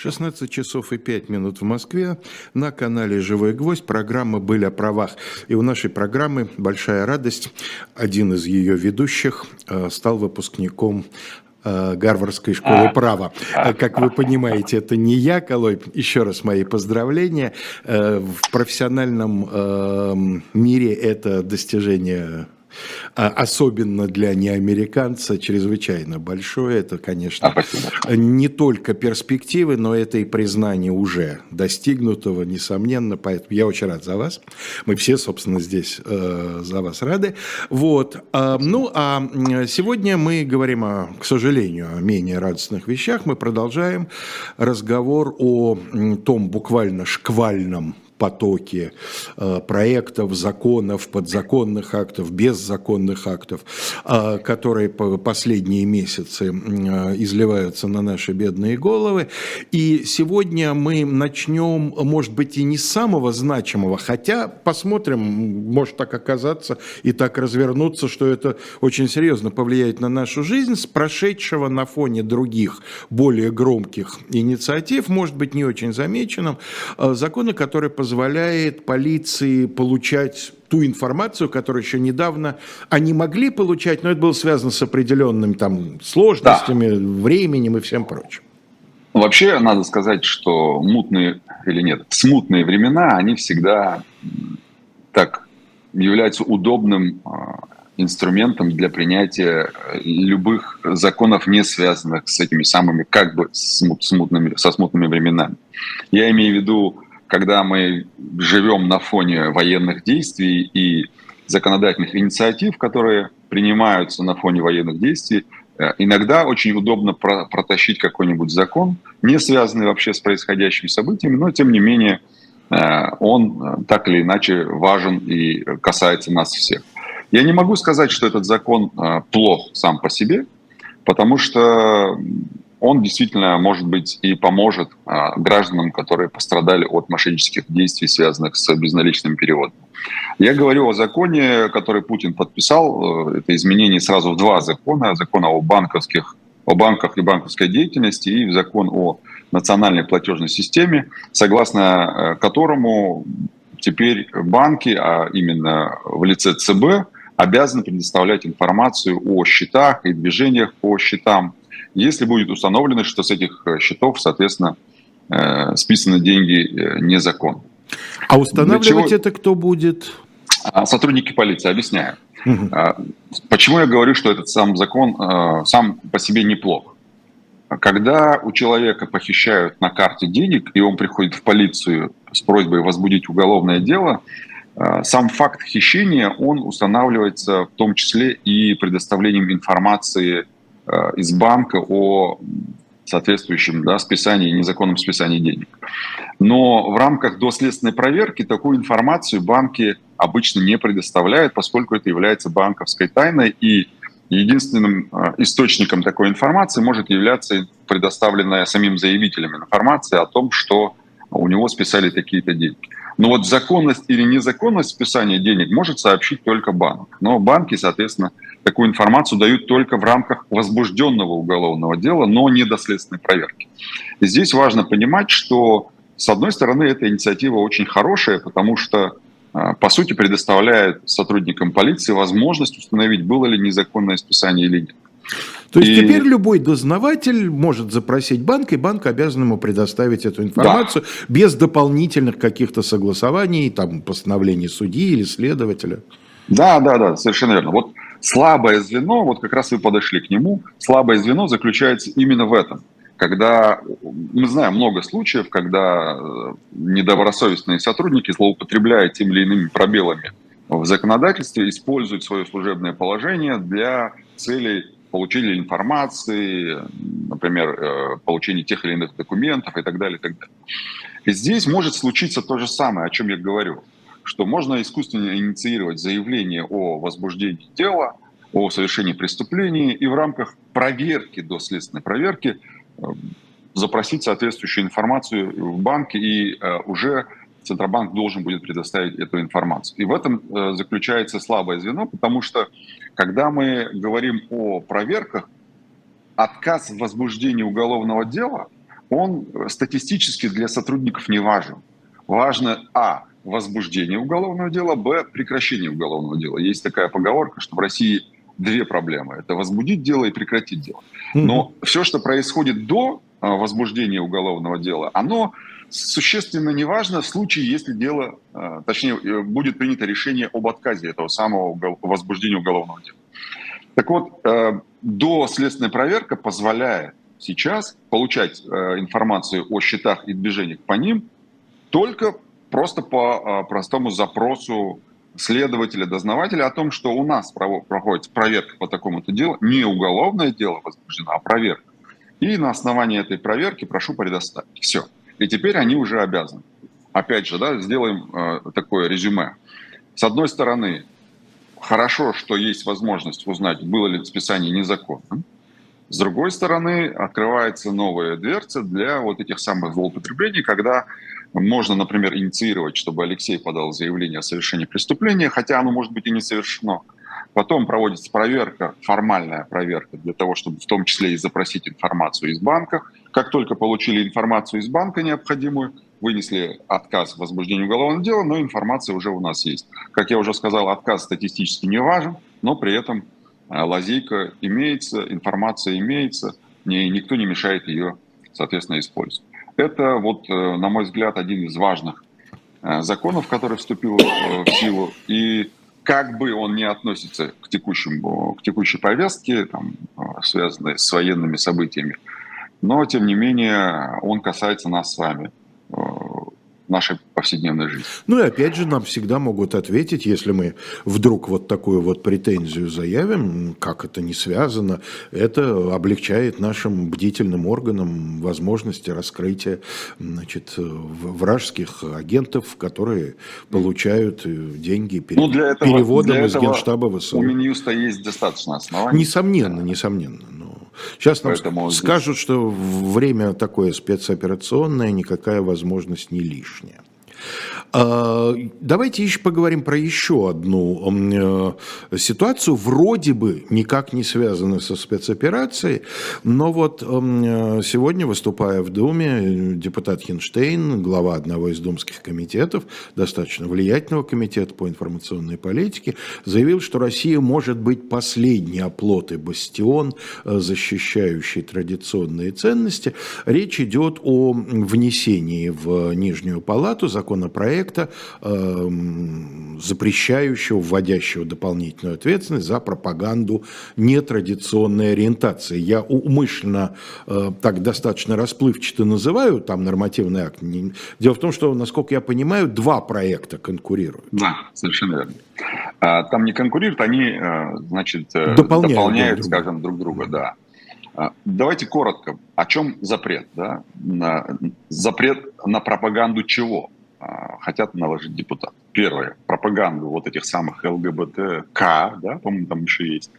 16 часов и 5 минут в Москве. На канале «Живой гвоздь» программа «Были о правах». И у нашей программы большая радость. Один из ее ведущих э, стал выпускником э, Гарвардской школы а. права. Э, как вы понимаете, это не я, Колой. Еще раз мои поздравления. В профессиональном мире это достижение особенно для неамериканца, чрезвычайно большое. Это, конечно, а, не только перспективы, но это и признание уже достигнутого, несомненно. Поэтому я очень рад за вас. Мы все, собственно, здесь э, за вас рады. Вот. А, ну, а сегодня мы говорим, о, к сожалению, о менее радостных вещах. Мы продолжаем разговор о том буквально шквальном потоки э, проектов, законов, подзаконных актов, беззаконных актов, э, которые последние месяцы э, изливаются на наши бедные головы. И сегодня мы начнем, может быть, и не с самого значимого, хотя посмотрим, может так оказаться и так развернуться, что это очень серьезно повлияет на нашу жизнь, с прошедшего на фоне других более громких инициатив, может быть, не очень замеченным, законы, которые позволяют позволяет полиции получать ту информацию, которую еще недавно они могли получать, но это было связано с определенными там сложностями, да. временем и всем прочим. Вообще, надо сказать, что мутные или нет, смутные времена, они всегда так являются удобным а, инструментом для принятия любых законов, не связанных с этими самыми как бы смутными, со смутными временами. Я имею в виду когда мы живем на фоне военных действий и законодательных инициатив, которые принимаются на фоне военных действий, э, иногда очень удобно протащить какой-нибудь закон, не связанный вообще с происходящими событиями, но тем не менее э, он э, так или иначе важен и касается нас всех. Я не могу сказать, что этот закон плох сам по себе, потому что он действительно, может быть, и поможет а, гражданам, которые пострадали от мошеннических действий, связанных с безналичным переводом. Я говорю о законе, который Путин подписал. Э, это изменение сразу в два закона. Закон о банковских о банках и банковской деятельности и закон о национальной платежной системе, согласно э, которому теперь банки, а именно в лице ЦБ, обязаны предоставлять информацию о счетах и движениях по счетам если будет установлено, что с этих э, счетов, соответственно, э, списаны деньги э, незаконно. А устанавливать это кто будет? А, сотрудники полиции, объясняю. Угу. Почему я говорю, что этот сам закон сам по себе неплох? Когда у человека похищают на карте денег, и он приходит в полицию с просьбой возбудить уголовное дело, сам факт хищения, он устанавливается в том числе и предоставлением информации из банка о соответствующем да, списании, незаконном списании денег. Но в рамках доследственной проверки такую информацию банки обычно не предоставляют, поскольку это является банковской тайной, и единственным э, источником такой информации может являться предоставленная самим заявителем информация о том, что у него списали такие-то деньги. Но вот законность или незаконность списания денег может сообщить только банк. Но банки, соответственно, такую информацию дают только в рамках возбужденного уголовного дела, но не до следственной проверки. И здесь важно понимать, что, с одной стороны, эта инициатива очень хорошая, потому что а, по сути, предоставляет сотрудникам полиции возможность установить, было ли незаконное списание или нет. То есть и... теперь любой дознаватель может запросить банк, и банк обязан ему предоставить эту информацию да. без дополнительных каких-то согласований, там, постановлений судьи или следователя. Да, да, да, совершенно верно. Вот слабое звено, вот как раз вы подошли к нему, слабое звено заключается именно в этом. Когда мы знаем много случаев, когда э, недобросовестные сотрудники злоупотребляют тем или иными пробелами в законодательстве, используют свое служебное положение для целей получили информации, например, э, получение тех или иных документов и так далее, и так далее. И здесь может случиться то же самое, о чем я говорю, что можно искусственно инициировать заявление о возбуждении дела, о совершении преступления и в рамках проверки, доследственной проверки, э, запросить соответствующую информацию в банке и э, уже Центробанк должен будет предоставить эту информацию. И в этом заключается слабое звено, потому что когда мы говорим о проверках, отказ в возбуждении уголовного дела он статистически для сотрудников не важен. Важно, а, возбуждение уголовного дела, б, прекращение уголовного дела. Есть такая поговорка, что в России две проблемы. Это возбудить дело и прекратить дело. Но все, что происходит до а, возбуждения уголовного дела, оно существенно не важно в случае, если дело, а, точнее, э, будет принято решение об отказе этого самого возбуждения уголовного дела. Так вот, э, доследственная проверка позволяет сейчас получать э, информацию о счетах и движениях по ним только просто по простому запросу следователя, дознавателя о том, что у нас проходит проверка по такому-то делу, не уголовное дело возбуждено, а проверка. И на основании этой проверки прошу предоставить. Все. И теперь они уже обязаны. Опять же, да, сделаем э, такое резюме. С одной стороны, хорошо, что есть возможность узнать, было ли списание незаконным. С другой стороны, открывается новая дверца для вот этих самых злоупотреблений, когда можно, например, инициировать, чтобы Алексей подал заявление о совершении преступления, хотя оно может быть и не совершено. Потом проводится проверка, формальная проверка для того, чтобы в том числе и запросить информацию из банка. Как только получили информацию из банка необходимую, вынесли отказ в возбуждении уголовного дела, но информация уже у нас есть. Как я уже сказал, отказ статистически не важен, но при этом э, лазейка имеется, информация имеется, и никто не мешает ее, соответственно, использовать. Это, вот, э, на мой взгляд, один из важных э, законов, который вступил в силу. И как бы он не относится к, текущему, к текущей повестке, там, связанной с военными событиями, но, тем не менее, он касается нас с вами нашей повседневной жизни. Ну и опять же нам всегда могут ответить, если мы вдруг вот такую вот претензию заявим, как это не связано, это облегчает нашим бдительным органам возможности раскрытия значит, вражеских агентов, которые получают э, деньги пере... ну, для этого, переводом для из Генштаба ВСУ. У Минюста есть достаточно оснований. Несомненно, несомненно. Сейчас нам Поэтому скажут, здесь... что время такое спецоперационное, никакая возможность не лишняя. А, давайте еще поговорим про еще одну э, ситуацию, вроде бы никак не связанную со спецоперацией, но вот э, сегодня, выступая в Думе, депутат Хинштейн, глава одного из думских комитетов, достаточно влиятельного комитета по информационной политике, заявил, что Россия может быть последний оплот и бастион, э, защищающий традиционные ценности. Речь идет о внесении в Нижнюю палату законопроекта, проекта, эм, запрещающего, вводящего дополнительную ответственность за пропаганду нетрадиционной ориентации. Я умышленно э, так достаточно расплывчато называю там нормативный акт. Дело в том, что, насколько я понимаю, два проекта конкурируют. Да, совершенно верно. А, там не конкурируют, они, э, значит, э, дополняют, дополняют друг скажем, друг друга, да. А, давайте коротко. О чем запрет? Да? Запрет на пропаганду чего? А, хотят наложить депутат. Первое, пропаганду вот этих самых ЛГБТК, да, по-моему, там еще есть.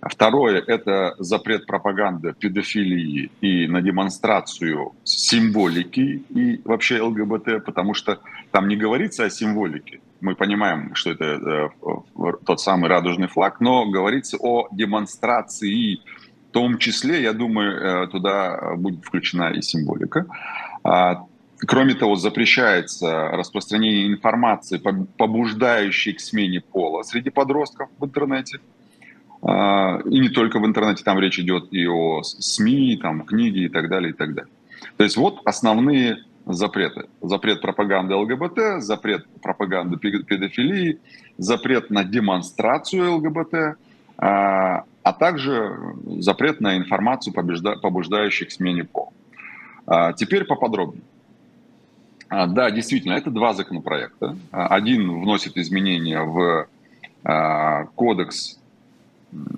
Второе – это запрет пропаганды педофилии и на демонстрацию символики и вообще ЛГБТ, потому что там не говорится о символике. Мы понимаем, что это э, тот самый радужный флаг, но говорится о демонстрации. В том числе, я думаю, э, туда будет включена и символика. Кроме того, запрещается распространение информации, побуждающей к смене пола среди подростков в интернете. А, и не только в интернете, там речь идет и о СМИ, там, книги и так далее, и так далее. То есть вот основные запреты. Запрет пропаганды ЛГБТ, запрет пропаганды педофилии, запрет на демонстрацию ЛГБТ, а, а также запрет на информацию, побуждающую к смене пола. А, теперь поподробнее. А, да, действительно, это два законопроекта. А, один вносит изменения в а, кодекс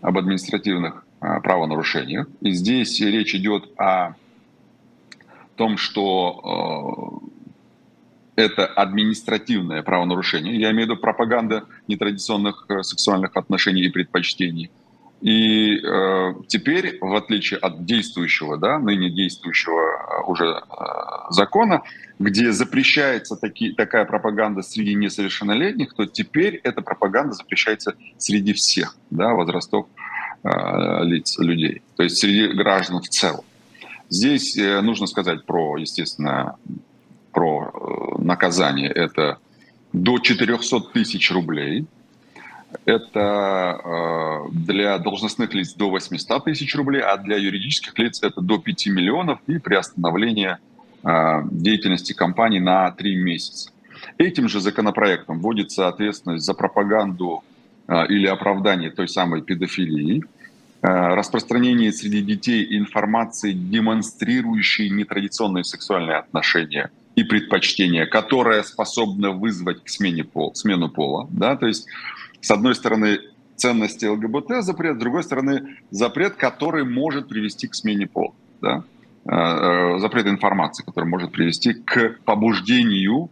об административных правонарушениях. И здесь речь идет о том, что это административное правонарушение. Я имею в виду пропаганда нетрадиционных э, сексуальных отношений и предпочтений. И э, теперь, в отличие от действующего, да, ныне действующего э, уже э, закона, где запрещается таки, такая пропаганда среди несовершеннолетних, то теперь эта пропаганда запрещается среди всех да, возрастов э, лиц, людей, то есть среди граждан в целом. Здесь нужно сказать про, естественно, про наказание. Это до 400 тысяч рублей. Это для должностных лиц до 800 тысяч рублей, а для юридических лиц это до 5 миллионов и приостановление деятельности компании на 3 месяца. Этим же законопроектом вводится ответственность за пропаганду а, или оправдание той самой педофилии, распространение среди детей информации, демонстрирующей нетрадиционные сексуальные отношения и предпочтения, которая способна вызвать к смене пол, смену пола. Да? То есть, с одной стороны, ценности ЛГБТ запрет, с другой стороны, запрет, который может привести к смене пола. Да? А, запрет информации, который может привести к побуждению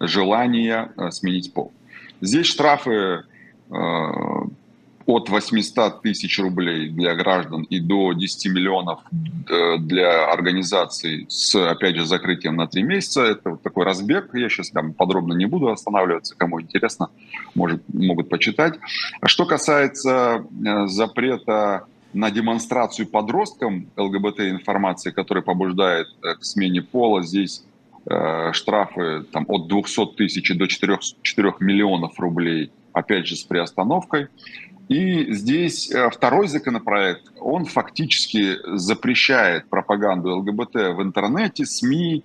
желания э, сменить пол. Здесь штрафы э, от 800 тысяч рублей для граждан и до 10 миллионов э, для организаций с, опять же, закрытием на 3 месяца. Это вот такой разбег. Я сейчас там подробно не буду останавливаться. Кому интересно, может, могут почитать. Что касается запрета на демонстрацию подросткам ЛГБТ-информации, которая побуждает к смене пола, здесь Э, штрафы там, от 200 тысяч до 4, 4 миллионов рублей, опять же, с приостановкой. И здесь э, второй законопроект, он фактически запрещает пропаганду ЛГБТ в интернете, СМИ,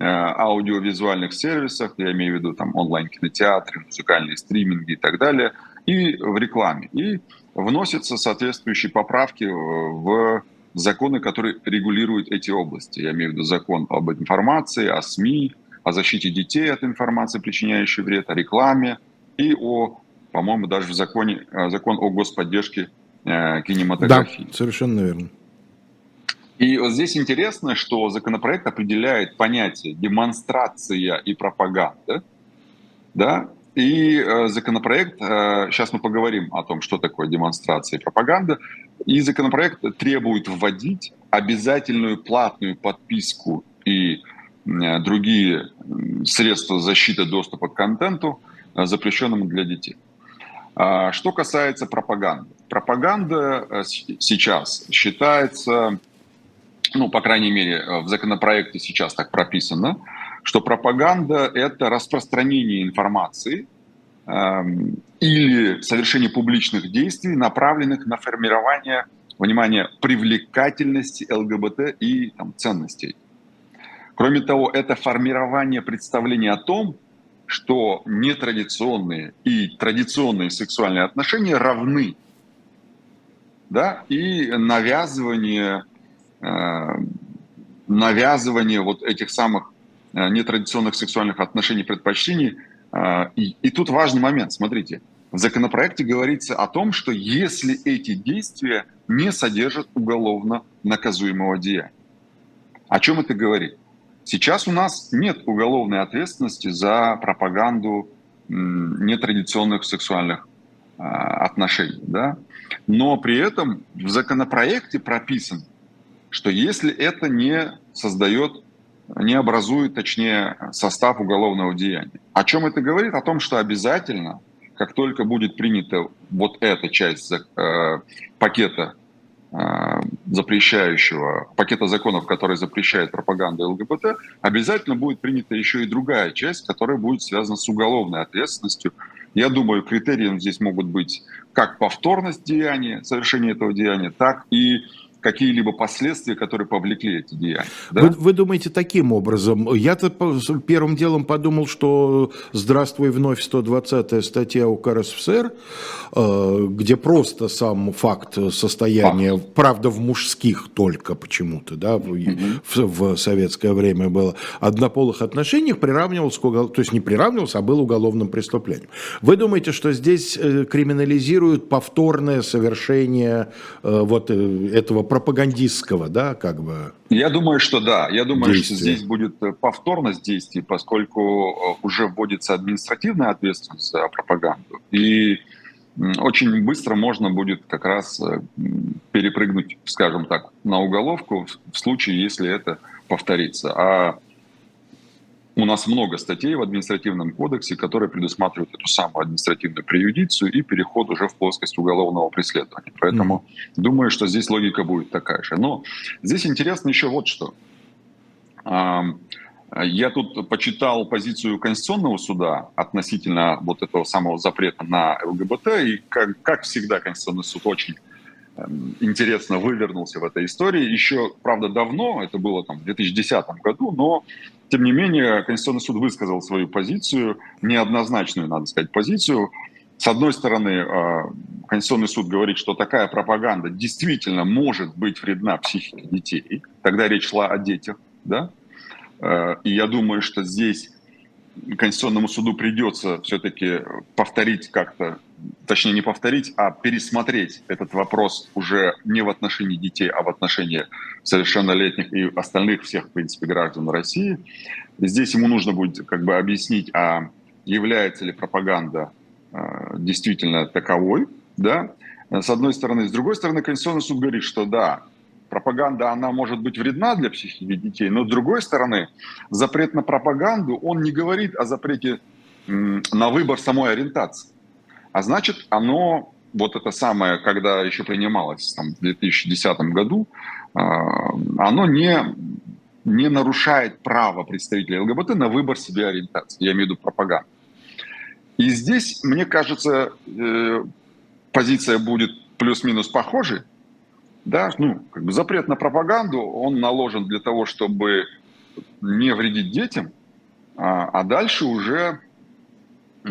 э, аудиовизуальных сервисах, я имею в виду там онлайн-кинотеатры, музыкальные стриминги и так далее, и в рекламе. И вносятся соответствующие поправки в законы, которые регулируют эти области. Я имею в виду закон об информации, о СМИ, о защите детей от информации, причиняющей вред, о рекламе и о, по-моему, даже в законе, э, закон о господдержке э, кинематографии. Да, совершенно верно. И вот здесь интересно, что законопроект определяет понятие демонстрация и пропаганда, да, и э, законопроект, сейчас мы поговорим о том, что такое демонстрация и пропаганда, и законопроект требует вводить обязательную платную подписку и другие средства защиты доступа к контенту, запрещенному для детей. А, что касается пропаганды. Пропаганда э, сейчас считается, ну, по крайней мере, в законопроекте сейчас так прописано, что пропаганда – это распространение информации эм, или совершение публичных действий, направленных на формирование, внимание, привлекательности ЛГБТ и там, ценностей. Кроме того, это формирование представления о том, что нетрадиционные и традиционные сексуальные отношения равны. Да? И навязывание, э, навязывание вот этих самых Э, нетрадиционных сексуальных отношений, предпочтений. Э, и, и тут важный момент, смотрите. В законопроекте говорится о том, что если эти действия не содержат уголовно наказуемого деяния. О чем это говорит? Сейчас у нас нет уголовной ответственности за пропаганду нетрадиционных сексуальных э, отношений. Да? Но при этом в законопроекте прописано, что если это не создает не образует, точнее, состав уголовного деяния. О чем это говорит? О том, что обязательно, как только будет принята вот эта часть э, пакета запрещающего, пакета законов, который запрещает пропаганду ЛГБТ, обязательно будет принята еще и другая часть, которая будет связана с уголовной ответственностью. Я думаю, критерием здесь могут быть как повторность деяния, совершения этого деяния, так и какие-либо последствия, которые повлекли эти деяния. Да? Вы, вы думаете таким образом? Я-то первым делом подумал, что «Здравствуй вновь» 120-я статья УК РСФСР, э, где просто сам факт состояния, факт. правда, в мужских только почему-то, да, в, угу. в, в советское время было, однополых отношениях приравнивался к уголовному, то есть не приравнивался, а был уголовным преступлением. Вы думаете, что здесь э, криминализируют повторное совершение э, вот этого пропагандистского, да, как бы. Я думаю, что да. Я думаю, действия. что здесь будет э, повторность действий, поскольку э, уже вводится административная ответственность за пропаганду. И очень быстро можно будет как раз э, перепрыгнуть, скажем так, на уголовку в случае, если это повторится. А у нас много статей в административном кодексе, которые предусматривают эту самую административную преюдицию и переход уже в плоскость уголовного преследования. Поэтому mm. думаю, что здесь логика будет такая же. Но здесь интересно еще вот что. Я тут почитал позицию Конституционного суда относительно вот этого самого запрета на ЛГБТ, и как, как всегда Конституционный суд очень эм, интересно вывернулся в этой истории. Еще, правда, давно, это было там в 2010 году, но тем не менее Конституционный суд высказал свою позицию, неоднозначную, надо сказать, позицию. С одной стороны, э, Конституционный суд говорит, что такая пропаганда действительно может быть вредна психике детей. Тогда речь шла о детях, да? Э, и я думаю, что здесь Конституционному суду придется все-таки повторить как-то, точнее не повторить, а пересмотреть этот вопрос уже не в отношении детей, а в отношении совершеннолетних и остальных всех, в принципе, граждан России. Здесь ему нужно будет как бы объяснить, а является ли пропаганда э, действительно таковой, да, с одной стороны. С другой стороны, Конституционный суд говорит, что да, пропаганда, она может быть вредна для психики детей, но с другой стороны, запрет на пропаганду, он не говорит о запрете на выбор самой ориентации. А значит, оно, вот это самое, когда еще принималось там, в 2010 году, а, оно не, не нарушает право представителей ЛГБТ на выбор себе ориентации. Я имею в виду пропаганду. И здесь, мне кажется, э, позиция будет плюс-минус похожей, да, ну, как бы запрет на пропаганду, он наложен для того, чтобы не вредить детям, а, а дальше уже э,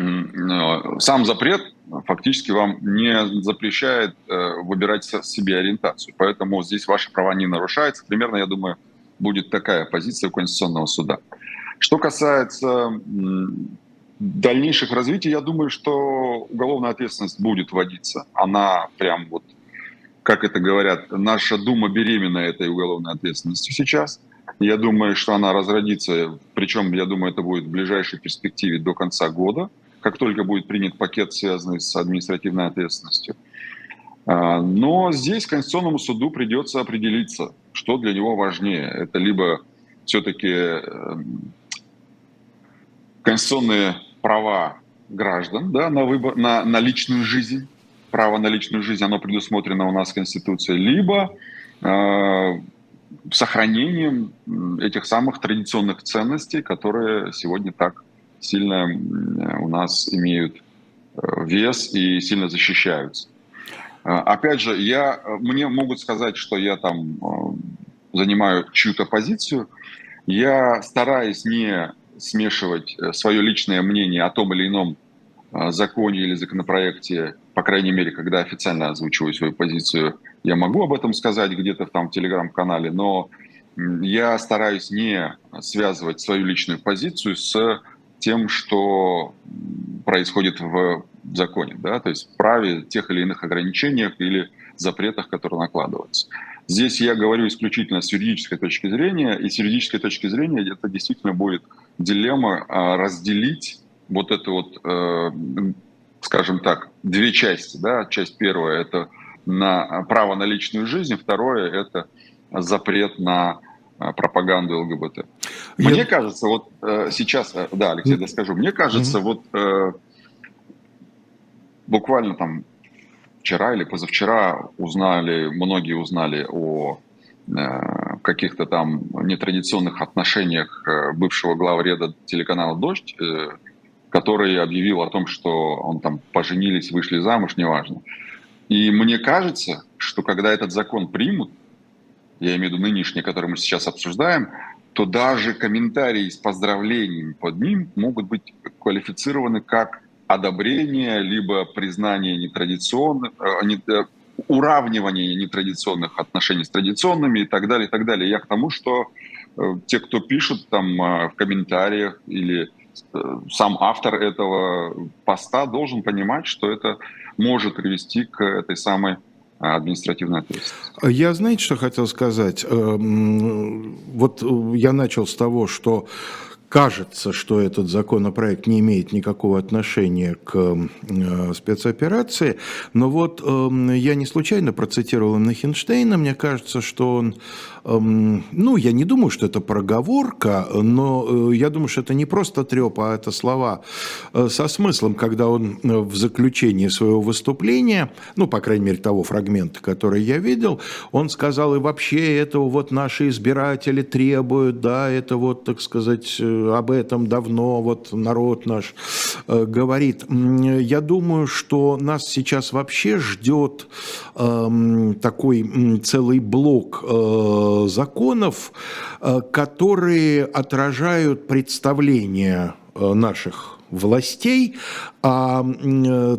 сам запрет фактически вам не запрещает э, выбирать себе ориентацию. Поэтому здесь ваши права не нарушаются. Примерно, я думаю, будет такая позиция у Конституционного суда. Что касается дальнейших развитий, я думаю, что уголовная ответственность будет вводиться. Она прям вот как это говорят, наша Дума беременна этой уголовной ответственностью сейчас. Я думаю, что она разродится, причем, я думаю, это будет в ближайшей перспективе до конца года, как только будет принят пакет, связанный с административной ответственностью. А, но здесь Конституционному суду придется определиться, что для него важнее. Это либо все-таки эм, конституционные права граждан да, на, выбор, на, на личную жизнь, право на личную жизнь, оно предусмотрено у нас в Конституции, либо э, сохранением этих самых традиционных ценностей, которые сегодня так сильно у нас имеют э, вес и сильно защищаются. Э, опять же, я, мне могут сказать, что я там э, занимаю чью-то позицию. Я стараюсь не смешивать свое личное мнение о том или ином законе или законопроекте по крайней мере, когда официально озвучиваю свою позицию, я могу об этом сказать где-то там в телеграм-канале, но я стараюсь не связывать свою личную позицию с тем, что происходит в законе, да, то есть в праве тех или иных ограничениях или запретах, которые накладываются. Здесь я говорю исключительно с юридической точки зрения, и с юридической точки зрения это действительно будет дилемма а, разделить вот это вот э, скажем так, две части. Да? Часть первая – это на право на личную жизнь, второе – это запрет на а, пропаганду ЛГБТ. Мне Я... кажется, вот э, сейчас, э, да, Алексей, да скажу, мне кажется, mm-hmm. вот э, буквально там вчера или позавчера узнали, многие узнали о каких-то там нетрадиционных отношениях бывшего главреда телеканала «Дождь» который объявил о том, что он там поженились, вышли замуж, неважно. И мне кажется, что когда этот закон примут, я имею в виду нынешний, который мы сейчас обсуждаем, то даже комментарии с поздравлениями под ним могут быть квалифицированы как одобрение, либо признание нетрадиционных, э, не, э, уравнивание нетрадиционных отношений с традиционными и так далее, и так далее. Я к тому, что э, те, кто пишут там в комментариях или сам автор этого поста должен понимать, что это может привести к этой самой административной ответственности. Я, знаете, что хотел сказать? Эм, вот я начал с того, что кажется, что этот законопроект не имеет никакого отношения к э, спецоперации, но вот э, я не случайно процитировал Нахенштейна, мне кажется, что он, э, ну, я не думаю, что это проговорка, но э, я думаю, что это не просто треп, а это слова э, со смыслом, когда он э, в заключении своего выступления, ну, по крайней мере, того фрагмента, который я видел, он сказал, и вообще этого вот наши избиратели требуют, да, это вот, так сказать, об этом давно вот народ наш говорит. Я думаю, что нас сейчас вообще ждет эм, такой целый блок законов, э, которые отражают представления наших властей о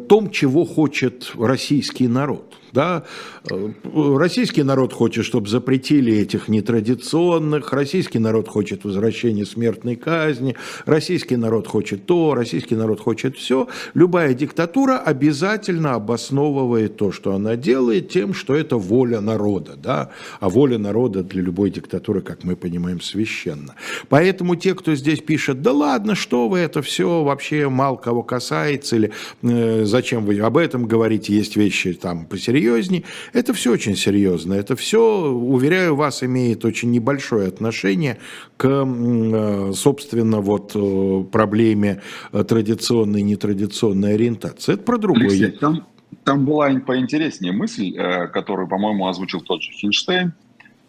том, чего хочет российский народ. Да? Э, российский народ хочет, чтобы запретили этих нетрадиционных, российский народ хочет возвращения смертной казни, российский народ хочет то, российский народ хочет все. Любая диктатура обязательно обосновывает то, что она делает, тем, что это воля народа. Да? А воля народа для любой диктатуры, как мы понимаем, священна. Поэтому те, кто здесь пишет, да ладно, что вы, это все вообще мало кого касается, или э, зачем вы об этом говорите, есть вещи там посередине, серьезнее. Это все очень серьезно. Это все, уверяю вас, имеет очень небольшое отношение к, э, собственно, вот э, проблеме э, традиционной и нетрадиционной ориентации. Это про другое. Алексей, там, там была поинтереснее мысль, которую, по-моему, озвучил тот же Финштейн,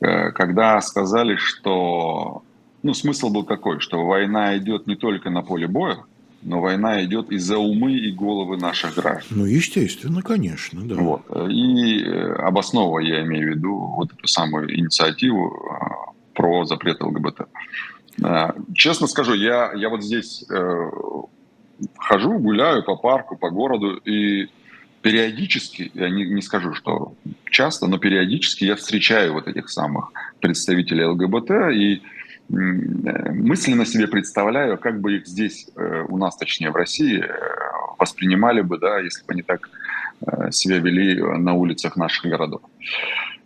когда сказали, что ну, смысл был такой, что война идет не только на поле боя, но война идет из за умы и головы наших граждан. Ну, естественно, конечно, да. Вот. И э, обосновывая, я имею в виду, вот эту самую инициативу а, про запрет ЛГБТ. А, честно скажу, я, я вот здесь э, хожу, гуляю по парку, по городу, и периодически, я не, не скажу, что часто, но периодически я встречаю вот этих самых представителей ЛГБТ, и мысленно себе представляю, как бы их здесь, э, у нас, точнее, в России, э, воспринимали бы, да, если бы они так себя вели на улицах наших городов.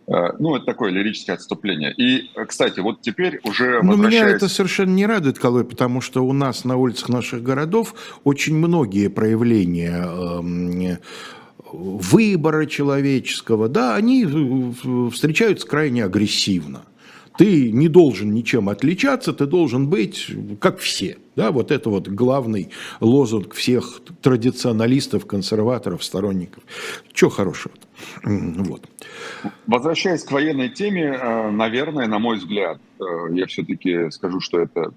Ну, это такое лирическое отступление. И, кстати, вот теперь уже Но возвращаясь... меня это совершенно не радует, Колой, потому что у нас на улицах наших городов очень многие проявления эм, выбора человеческого, да, они встречаются крайне агрессивно. Ты не должен ничем отличаться, ты должен быть как все. Да, вот это вот главный лозунг всех традиционалистов, консерваторов, сторонников. Чего хорошего? Вот. Возвращаясь к военной теме, э, наверное, на мой взгляд, э, я все-таки скажу, что это,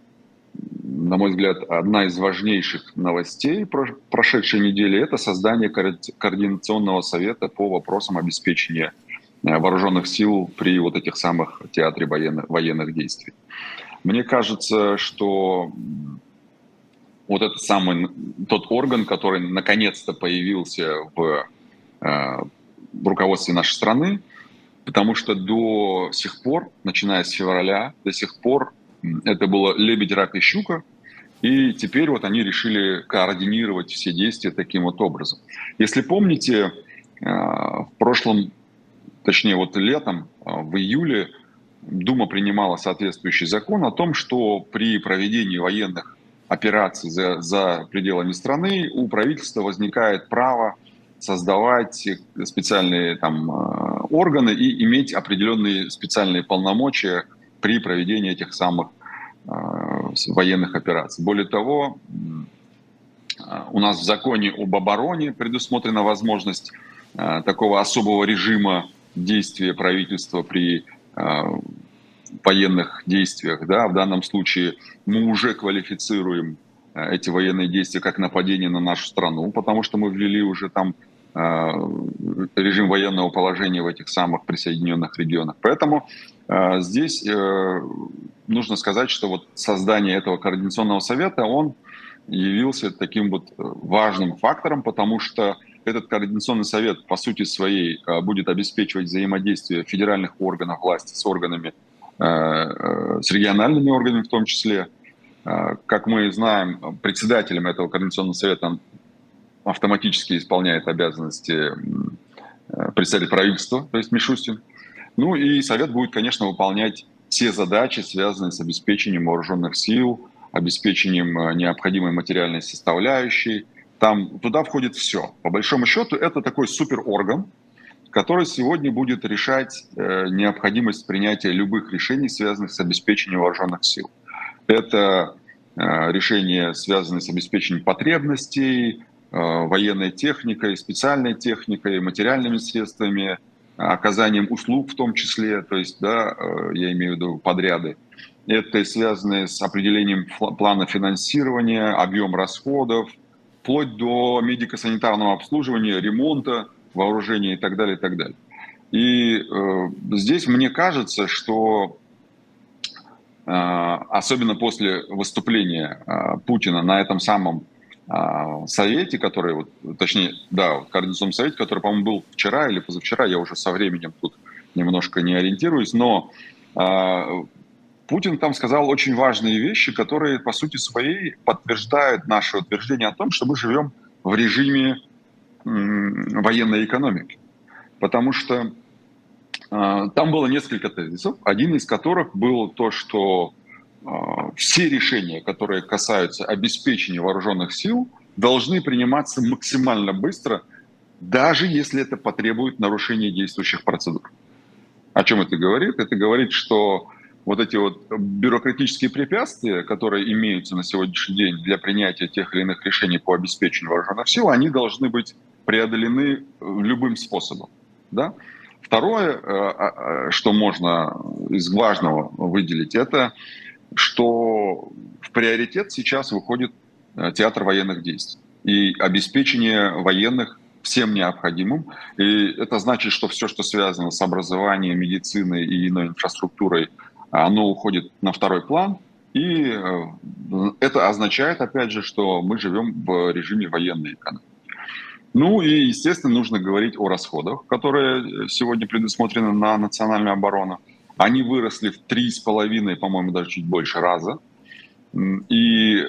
на мой взгляд, одна из важнейших новостей прошедшей недели – это создание координационного совета по вопросам обеспечения вооруженных сил при вот этих самых театре военных, военных действий. Мне кажется, что вот этот самый, тот орган, который наконец-то появился в, э, в руководстве нашей страны, потому что до сих пор, начиная с февраля, до сих пор это было лебедь, рак и щука, и теперь вот они решили координировать все действия таким вот образом. Если помните, э, в прошлом точнее вот летом, а, в июле, Дума принимала соответствующий закон о том, что при проведении военных операций за, за пределами страны у правительства возникает право создавать специальные там а, органы и иметь определенные специальные полномочия при проведении этих самых э, военных операций. Более того, у нас в законе об обороне предусмотрена возможность э, такого особого режима действия правительства при э, военных действиях. Да? В данном случае мы уже квалифицируем э, эти военные действия как нападение на нашу страну, потому что мы ввели уже там э, режим военного положения в этих самых присоединенных регионах. Поэтому здесь э, нужно сказать, что вот создание этого координационного совета, он явился таким вот важным фактором, потому что этот координационный совет по сути своей э, будет обеспечивать взаимодействие федеральных органов власти с органами, э, э, с региональными органами в том числе. Как мы знаем, председателем этого координационного совета автоматически исполняет обязанности председатель правительства, то есть Мишустин. Ну и совет будет, конечно, выполнять все задачи, связанные с обеспечением вооруженных сил, обеспечением э, необходимой материальной составляющей. Там, туда входит все. По большому счету это такой суперорган, который сегодня будет решать э, необходимость принятия любых решений, связанных с обеспечением вооруженных сил. Это э, решения, связанные с обеспечением потребностей, э, военной техникой, специальной техникой, материальными средствами, оказанием услуг в том числе, то есть, да, э, я имею в виду подряды. Это связано с определением плана финансирования, объем расходов, вплоть до медико-санитарного обслуживания, ремонта, вооружения и так далее, и так далее. И э, здесь мне кажется, что э, особенно после выступления э, Путина на этом самом э, совете, который, вот, точнее, да, вот, координационном совете, который, по-моему, был вчера или позавчера, я уже со временем тут немножко не ориентируюсь, но э, Путин там сказал очень важные вещи, которые, по сути своей, подтверждают наше утверждение о том, что мы живем в режиме военной экономики. Потому что э, там было несколько тезисов, один из которых был то, что э, все решения, которые касаются обеспечения вооруженных сил, должны приниматься максимально быстро, даже если это потребует нарушения действующих процедур. О чем это говорит? Это говорит, что вот эти вот бюрократические препятствия, которые имеются на сегодняшний день для принятия тех или иных решений по обеспечению вооруженных сил, они должны быть преодолены любым способом. Да? Второе, э, а, а, что можно из важного выделить, это что в приоритет сейчас выходит э, театр военных действий и обеспечение военных всем необходимым. И это значит, что все, что связано с образованием, медициной и иной инфраструктурой, оно уходит на второй план. И э, это означает, опять же, что мы живем в режиме военной экономики. Ну и, естественно, нужно говорить о расходах, которые сегодня предусмотрены на национальную оборону. Они выросли в три с половиной, по-моему, даже чуть больше раза. И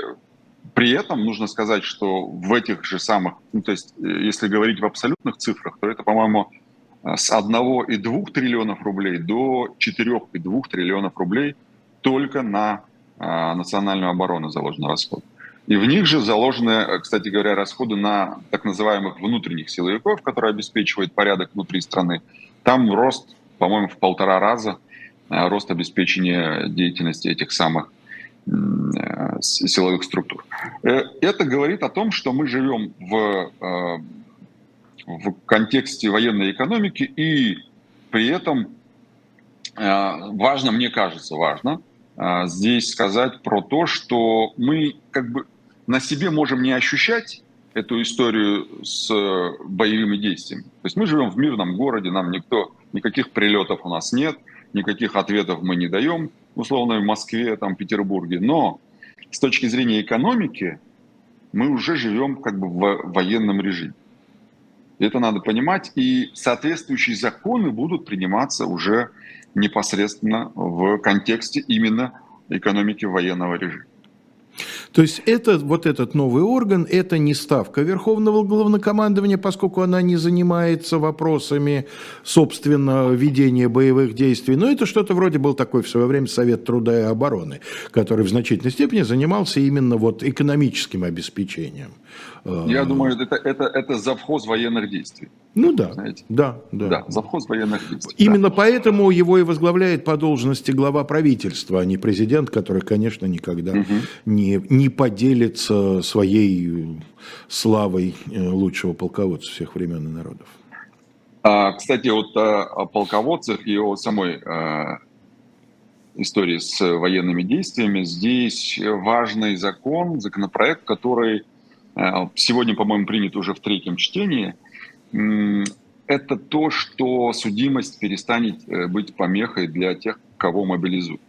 при этом нужно сказать, что в этих же самых, ну, то есть э, если говорить в абсолютных цифрах, то это, по-моему, с 1,2 триллионов рублей до 4,2 триллионов рублей только на а, национальную оборону заложен расход. И в них же заложены, кстати говоря, расходы на так называемых внутренних силовиков, которые обеспечивают порядок внутри страны. Там рост, по-моему, в полтора раза а, рост обеспечения деятельности этих самых э, силовых структур. Э, это говорит о том, что мы живем в э, в контексте военной экономики, и при этом э, важно, мне кажется, важно э, здесь сказать про то, что мы как бы на себе можем не ощущать эту историю с боевыми действиями. То есть мы живем в мирном городе, нам никто, никаких прилетов у нас нет, никаких ответов мы не даем, условно в Москве, там, Петербурге. Но с точки зрения экономики мы уже живем как бы в военном режиме. Это надо понимать, и соответствующие законы будут приниматься уже непосредственно в контексте именно экономики военного режима. То есть это, вот этот новый орган, это не ставка Верховного Главнокомандования, поскольку она не занимается вопросами, собственно, ведения боевых действий, но это что-то вроде был такой в свое время Совет труда и обороны, который в значительной степени занимался именно вот экономическим обеспечением. Я думаю, это, это, это завхоз военных действий. Ну да, знаете. да, да. Да, завхоз военных действий. Именно да. поэтому его и возглавляет по должности глава правительства, а не президент, который, конечно, никогда угу. не, не поделится своей славой э, лучшего полководца всех времен и народов. А, кстати, вот о, о полководцах и о самой истории с военными действиями. Здесь важный закон, законопроект, который Э, сегодня, по-моему, принят уже в третьем чтении, это то, что судимость перестанет э, быть помехой для тех, кого мобилизуют.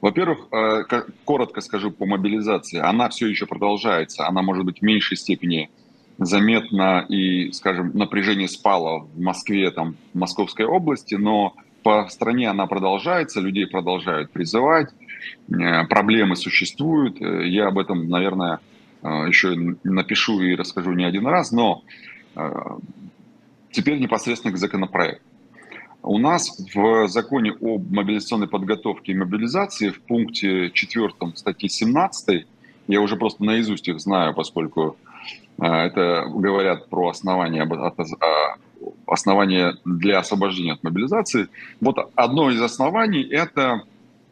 Во-первых, э, коротко скажу по мобилизации. Она все еще продолжается. Она может быть в меньшей степени заметна и, скажем, напряжение спало в Москве, там, в Московской области, но по стране она продолжается, людей продолжают призывать, проблемы существуют. Я об этом, наверное, еще напишу и расскажу не один раз, но теперь непосредственно к законопроекту. У нас в законе об мобилизационной подготовке и мобилизации в пункте 4 статьи 17, я уже просто наизусть их знаю, поскольку э, это говорят про основания, основания для освобождения от мобилизации. Вот одно из оснований – это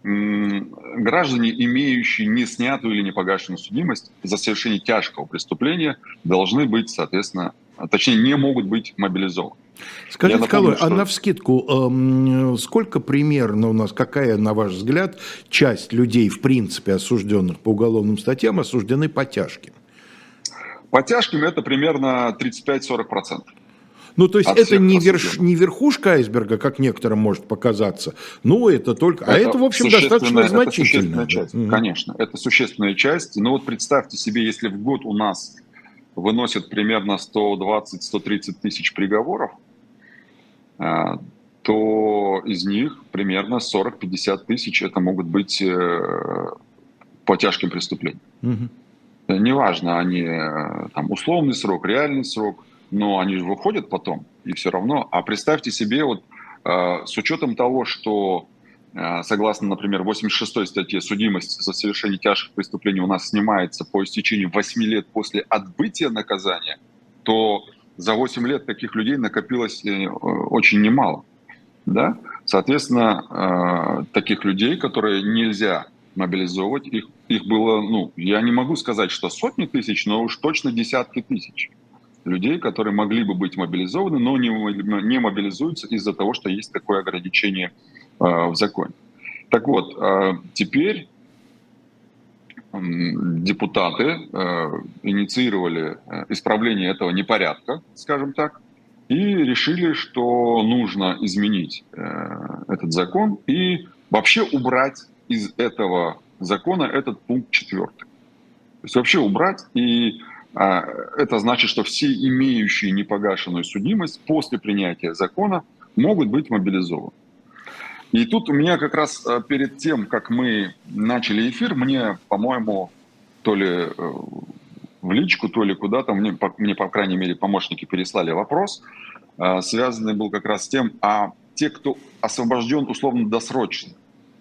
граждане, имеющие не снятую или не погашенную судимость за совершение тяжкого преступления, должны быть, соответственно, точнее, не могут быть мобилизованы. Скажите, напомню, Калой, что... а на вскидку, э, сколько примерно у нас, какая, на ваш взгляд, часть людей, в принципе, осужденных по уголовным статьям, осуждены по тяжким? По тяжким это примерно 35-40%. Ну, то есть это не, верш, не верхушка айсберга, как некоторым может показаться, ну, это только... А это, а это в общем, достаточно значительная. часть, mm-hmm. конечно, это существенная часть. Но вот представьте себе, если в год у нас выносят примерно 120-130 тысяч приговоров, а, то из них примерно 40-50 тысяч это могут быть э, по тяжким преступлениям. Угу. Неважно, они э, там условный срок, реальный срок, но они же выходят потом, и все равно. А представьте себе, вот э, с учетом того, что согласно, например, 86 статье, судимость за совершение тяжких преступлений у нас снимается по истечению 8 лет после отбытия наказания, то за 8 лет таких людей накопилось э, очень немало. Да? Соответственно, э, таких людей, которые нельзя мобилизовывать, их, их было, ну, я не могу сказать, что сотни тысяч, но уж точно десятки тысяч людей, которые могли бы быть мобилизованы, но не, не мобилизуются из-за того, что есть такое ограничение э, в законе. Так вот, теперь депутаты э, инициировали э, исправление этого непорядка, скажем так, и решили, что нужно изменить э, этот закон и вообще убрать из этого закона этот пункт четвертый. То есть вообще убрать, и а, это значит, что все имеющие непогашенную судимость после принятия закона могут быть мобилизованы. И тут у меня как раз э, перед тем, как мы начали эфир, мне, по-моему, то ли э, в личку, то ли куда-то, мне, по, мне, по крайней мере, помощники переслали вопрос, э, связанный был как раз с тем, а те, кто освобожден условно-досрочно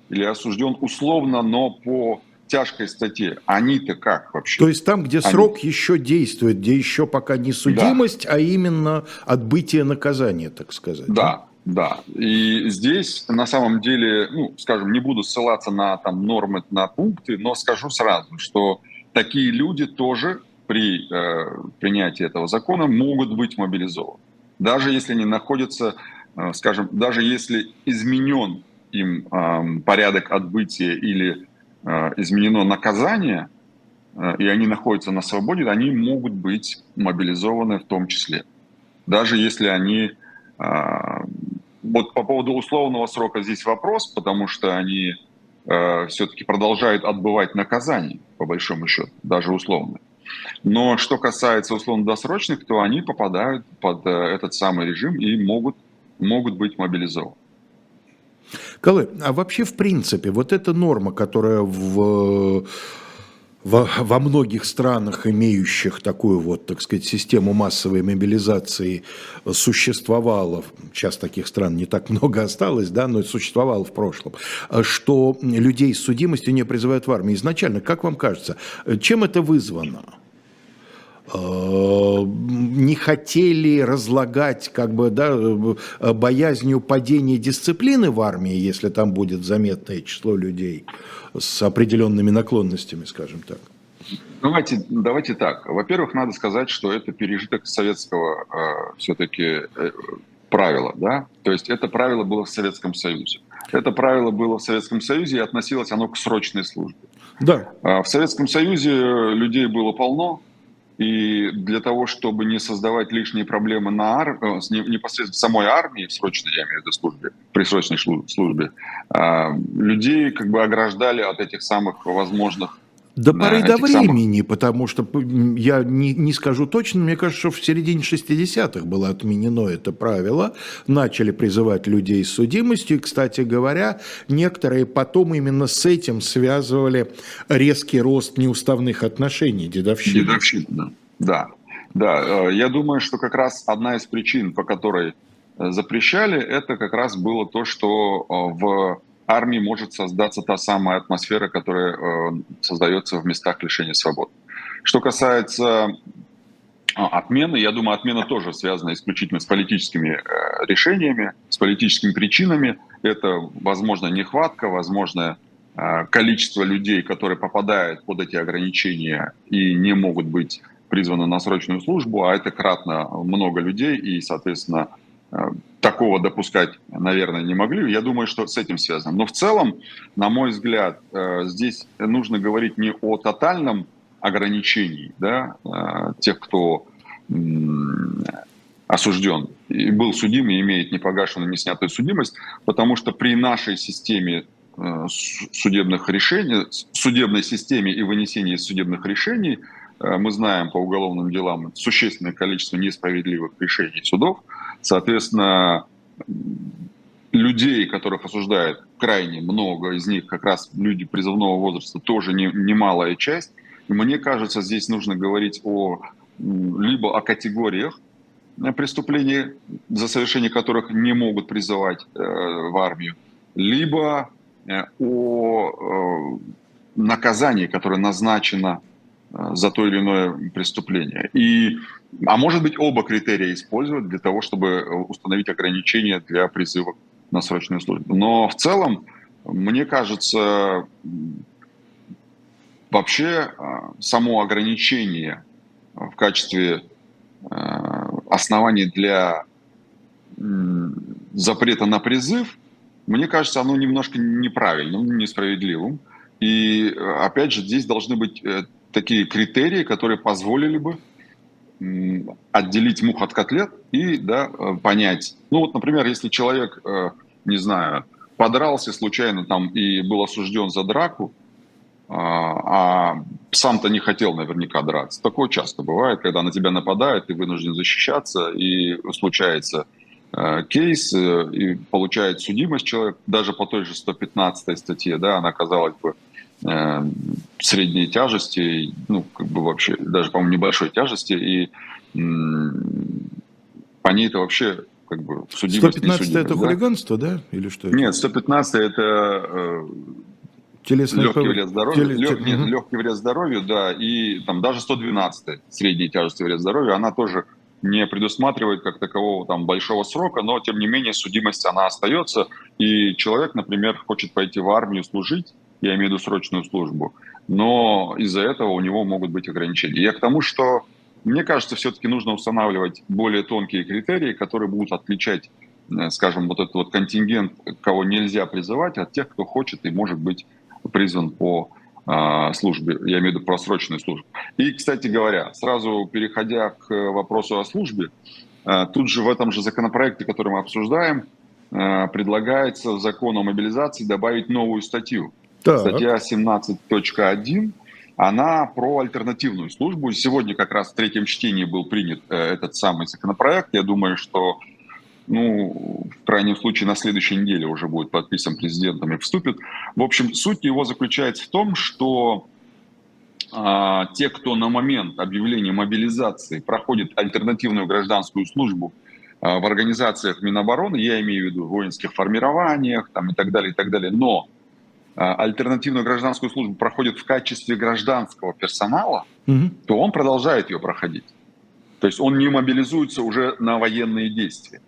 или осужден условно, но по тяжкой статье, они-то как вообще? То есть там, где они... срок еще действует, где еще пока не судимость, да. а именно отбытие наказания, так сказать. Да, да, и здесь на самом деле, ну, скажем, не буду ссылаться на там нормы, на пункты, но скажу сразу, что такие люди тоже при э, принятии этого закона могут быть мобилизованы. Даже если они находятся, э, скажем, даже если изменен им э, порядок отбытия или э, изменено наказание, э, и они находятся на свободе, они могут быть мобилизованы в том числе. Даже если они э, вот по поводу условного срока здесь вопрос, потому что они э, все-таки продолжают отбывать наказание, по большому счету, даже условно. Но что касается условно-досрочных, то они попадают под э, этот самый режим и могут, могут быть мобилизованы. Калы, а вообще в принципе вот эта норма, которая в во, во многих странах, имеющих такую вот, так сказать, систему массовой мобилизации, существовало, сейчас таких стран не так много осталось, да, но существовало в прошлом, что людей с судимостью не призывают в армию. Изначально, как вам кажется, чем это вызвано? Не хотели разлагать как бы да, боязнью падения дисциплины в армии, если там будет заметное число людей с определенными наклонностями, скажем так? Давайте, давайте так. Во-первых, надо сказать, что это пережиток советского э, все-таки э, правила. Да? То есть это правило было в Советском Союзе. Это правило было в Советском Союзе и относилось оно к срочной службе. Да. А в Советском Союзе людей было полно, и для того, чтобы не создавать лишние проблемы на ар... Э, непосредственно самой армии, в срочной, я имею в виду службе, при срочной службе, а, людей как бы ограждали от этих самых возможных до поры до времени, самых... потому что я не, не скажу точно, мне кажется, что в середине 60-х было отменено это правило, начали призывать людей с судимостью, и, кстати говоря, некоторые потом именно с этим связывали резкий рост неуставных отношений, дедовщины. Дедовщина, да. да. Э, я думаю, что как раз одна из причин, по которой запрещали, это как раз было то, что в армии может создаться та самая атмосфера, которая создается в местах лишения свободы. Что касается отмены, я думаю, отмена тоже связана исключительно с политическими решениями, с политическими причинами. Это, возможно, нехватка, возможно, количество людей, которые попадают под эти ограничения и не могут быть призваны на срочную службу, а это кратно много людей, и, соответственно, э, такого допускать, наверное, не могли. Я думаю, что с этим связано. Но в целом, на мой взгляд, э, здесь нужно говорить не о тотальном ограничении да, э, тех, кто осужден и был судим и имеет непогашенную, не снятую судимость, потому что при нашей системе судебных решений, судебной системе и вынесении судебных решений – Э, мы знаем по уголовным делам существенное количество несправедливых решений судов. Соответственно, людей, которых осуждают крайне много, из них как раз люди призывного возраста тоже не, немалая часть. И мне кажется, здесь нужно говорить о либо о категориях преступлений, за совершение которых не могут призывать э, в армию, либо э, о э, наказании, которое назначено за то или иное преступление. И, а может быть, оба критерия использовать для того, чтобы э, установить ограничения для призыва на срочную службу. Но в целом, мне кажется, вообще э, само ограничение в качестве оснований для запрета на призыв, мне кажется, оно немножко неправильным, несправедливым. И опять же, здесь должны быть такие критерии, которые позволили бы отделить мух от котлет и да, э, понять. Ну вот, например, если человек, э, не знаю, подрался случайно там и был осужден за драку, а, а сам-то не хотел наверняка драться. Такое часто бывает, когда на тебя нападают, ты вынужден защищаться, и случается э, кейс, и получает судимость человек, даже по той же 115 статье, да, она, казалось бы, средней тяжести, ну, как бы вообще, даже, по-моему, небольшой тяжести, и по ней это вообще как бы судимость 115 это да? хулиганство, да? Или что это? Нет, 115 это э, Телесный легкий пов... вред здоровью, Теле... лег... Нет, угу. легкий вред здоровью, да, и там даже 112 средней тяжести вред здоровью, она тоже не предусматривает как такового там большого срока, но тем не менее судимость она остается, и человек, например, хочет пойти в армию служить, я имею в виду срочную службу, но из-за этого у него могут быть ограничения. Я к тому, что мне кажется, все-таки нужно устанавливать более тонкие критерии, которые будут отличать, э, скажем, вот этот вот контингент, кого нельзя призывать, от тех, кто хочет и может быть призван по э, службе, я имею в виду просроченную службу. И, кстати говоря, сразу переходя к вопросу о службе, э, тут же в этом же законопроекте, который мы обсуждаем, э, предлагается в закон о мобилизации добавить новую статью – так. Статья 17.1, она про альтернативную службу. Сегодня как раз в третьем чтении был принят э, этот самый законопроект. Я думаю, что ну, в крайнем случае, на следующей неделе уже будет подписан президентом и вступит. В общем, суть его заключается в том, что а, те, кто на момент объявления мобилизации проходит альтернативную гражданскую службу а, в организациях Минобороны, я имею в виду в воинских формированиях там, и так далее, и так далее, но альтернативную гражданскую службу проходит в качестве гражданского персонала, угу. то он продолжает ее проходить. То есть он не мобилизуется уже на военные действия.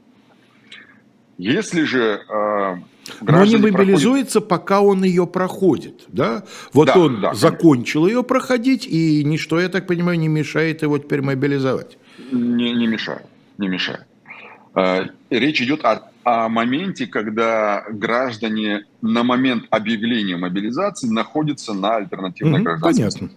Если же э, но не мобилизуется, проходит... пока он ее проходит, да? Вот да, он да, закончил ее проходить, и ничто, я так понимаю, не мешает его теперь мобилизовать. Не, не мешает, не мешает. Э, речь идет о о моменте, когда граждане на момент объявления мобилизации находятся на альтернативной угу, гражданской Понятно.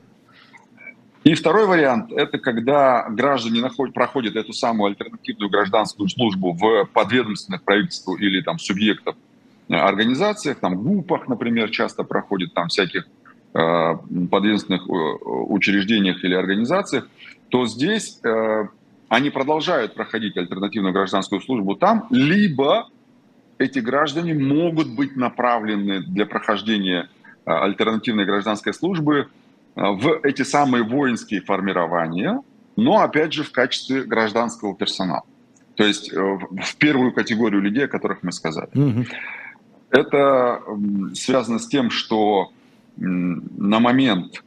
И второй вариант – это когда граждане находят, проходят эту самую альтернативную гражданскую службу в подведомственных правительству или там субъектов э, организациях, там ГУПах, например, часто проходят там всяких э, подведомственных э, учреждениях или организациях, то здесь э, они продолжают проходить альтернативную гражданскую службу там, либо эти граждане могут быть направлены для прохождения а, альтернативной гражданской службы а, в эти самые воинские формирования, но опять же в качестве гражданского персонала. То То есть в первую категорию людей, о которых мы сказали. Угу. Это связано с тем, что на момент,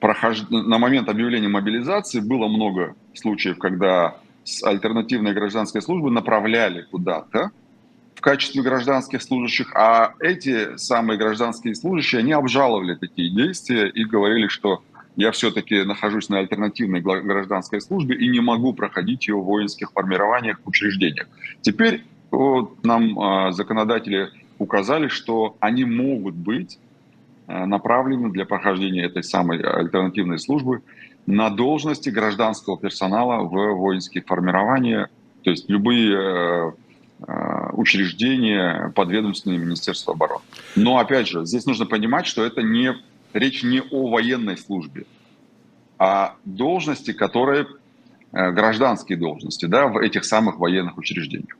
прохож... на момент объявления мобилизации было много случаев, когда с альтернативной гражданской службы направляли куда-то в качестве гражданских служащих, а эти самые гражданские служащие, они обжаловали такие действия и говорили, что я все-таки нахожусь на альтернативной гражданской службе и не могу проходить ее в воинских формированиях, учреждениях. Теперь вот, нам э, законодатели указали, что они могут быть направлены для прохождения этой самой альтернативной службы на должности гражданского персонала в воинские формирования, то есть любые э, э, учреждения подведомственные Министерства обороны. Но опять же, здесь нужно понимать, что это не речь не о военной службе, а должности, которые гражданские должности, да, в этих самых военных учреждениях.